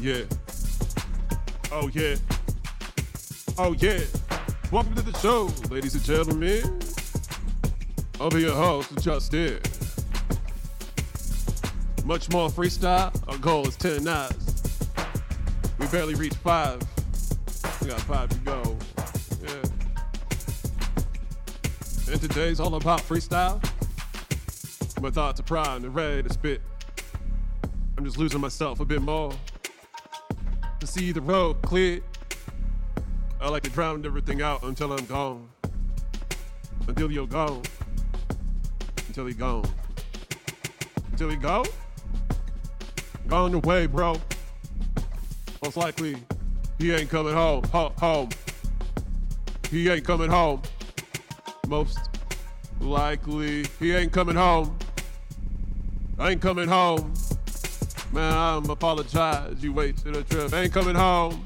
Yeah. Oh, yeah. Oh, yeah. Welcome to the show, ladies and gentlemen. I'll be your host, Justin. Much more freestyle. Our goal is 10 knots. We barely reached five. We got five to go. Yeah. And today's all about freestyle. My thoughts are primed and ready to spit. I'm just losing myself a bit more to see the road clear. I like to drown everything out until I'm gone. Until you're gone. Until he gone. Until he go? Gone away, bro. Most likely, he ain't coming home. Ho- home. He ain't coming home. Most likely, he ain't coming home. I ain't coming home. Man, I'm apologize. You wait till the trip. Ain't coming home.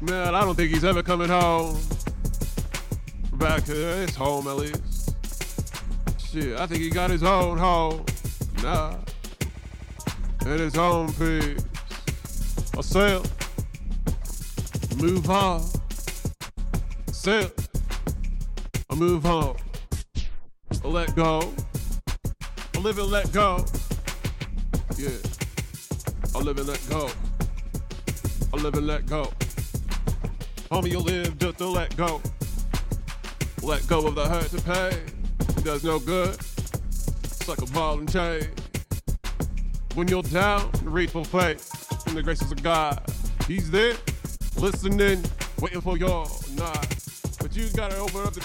Man, I don't think he's ever coming home. Back to his home at least. Shit, I think he got his own home. Nah. And his own piece. I'll sell. Move on. Sell. I move on. I let go. I live and let go. I live and let go. I live and let go. Homie, you live just to let go. Let go of the hurt to pay. It does no good. It's like a ball and chain. When you're down, reach for faith in the graces of God. He's there, listening, waiting for your nod. But you gotta open up the